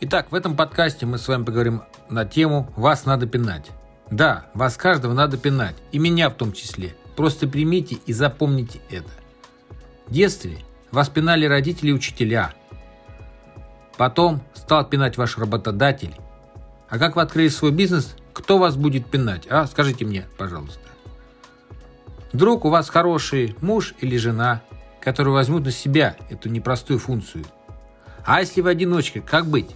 Итак, в этом подкасте мы с вами поговорим на тему «Вас надо пинать». Да, вас каждого надо пинать, и меня в том числе. Просто примите и запомните это. В детстве вас пинали родители и учителя. Потом стал пинать ваш работодатель. А как вы открыли свой бизнес, кто вас будет пинать? А, скажите мне, пожалуйста. Вдруг у вас хороший муж или жена, которые возьмут на себя эту непростую функцию. А если вы одиночка, как быть?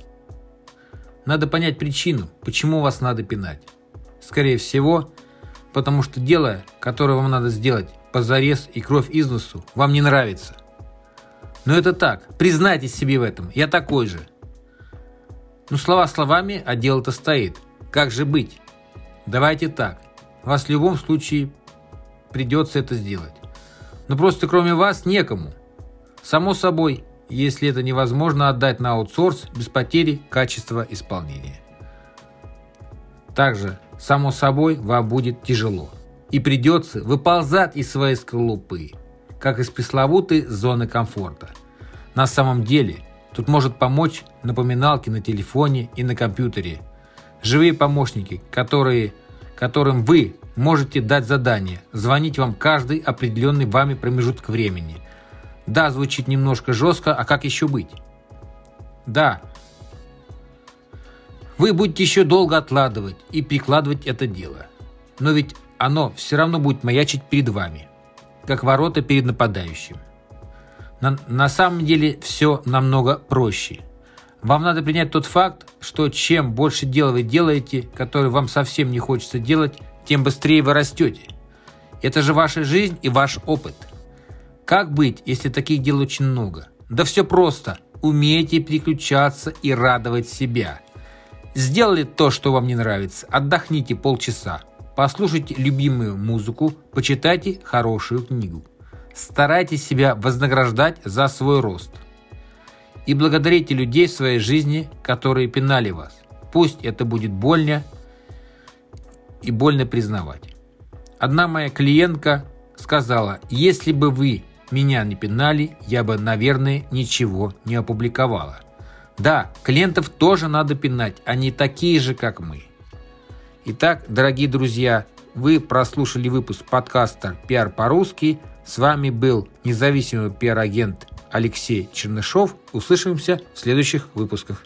Надо понять причину, почему вас надо пинать. Скорее всего, потому что дело, которое вам надо сделать позарез и кровь из носу, вам не нравится. Но это так, признайтесь себе в этом, я такой же. Ну слова словами, а дело-то стоит. Как же быть? Давайте так, вас в любом случае придется это сделать. Но просто кроме вас некому. Само собой, если это невозможно отдать на аутсорс без потери качества исполнения. Также, само собой, вам будет тяжело. И придется выползать из своей скорлупы, как из пресловутой зоны комфорта. На самом деле, тут может помочь напоминалки на телефоне и на компьютере. Живые помощники, которые, которым вы можете дать задание, звонить вам каждый определенный вами промежуток времени – да, звучит немножко жестко, а как еще быть? Да, вы будете еще долго откладывать и перекладывать это дело. Но ведь оно все равно будет маячить перед вами, как ворота перед нападающим. На, на самом деле все намного проще. Вам надо принять тот факт, что чем больше дела вы делаете, которое вам совсем не хочется делать, тем быстрее вы растете. Это же ваша жизнь и ваш опыт – как быть, если таких дел очень много? Да все просто. Умейте переключаться и радовать себя. Сделали то, что вам не нравится, отдохните полчаса. Послушайте любимую музыку, почитайте хорошую книгу. Старайтесь себя вознаграждать за свой рост. И благодарите людей в своей жизни, которые пинали вас. Пусть это будет больно и больно признавать. Одна моя клиентка сказала, если бы вы меня не пинали, я бы, наверное, ничего не опубликовала. Да, клиентов тоже надо пинать, они такие же, как мы. Итак, дорогие друзья, вы прослушали выпуск подкаста «Пиар по-русски». С вами был независимый пиар-агент Алексей Чернышов. Услышимся в следующих выпусках.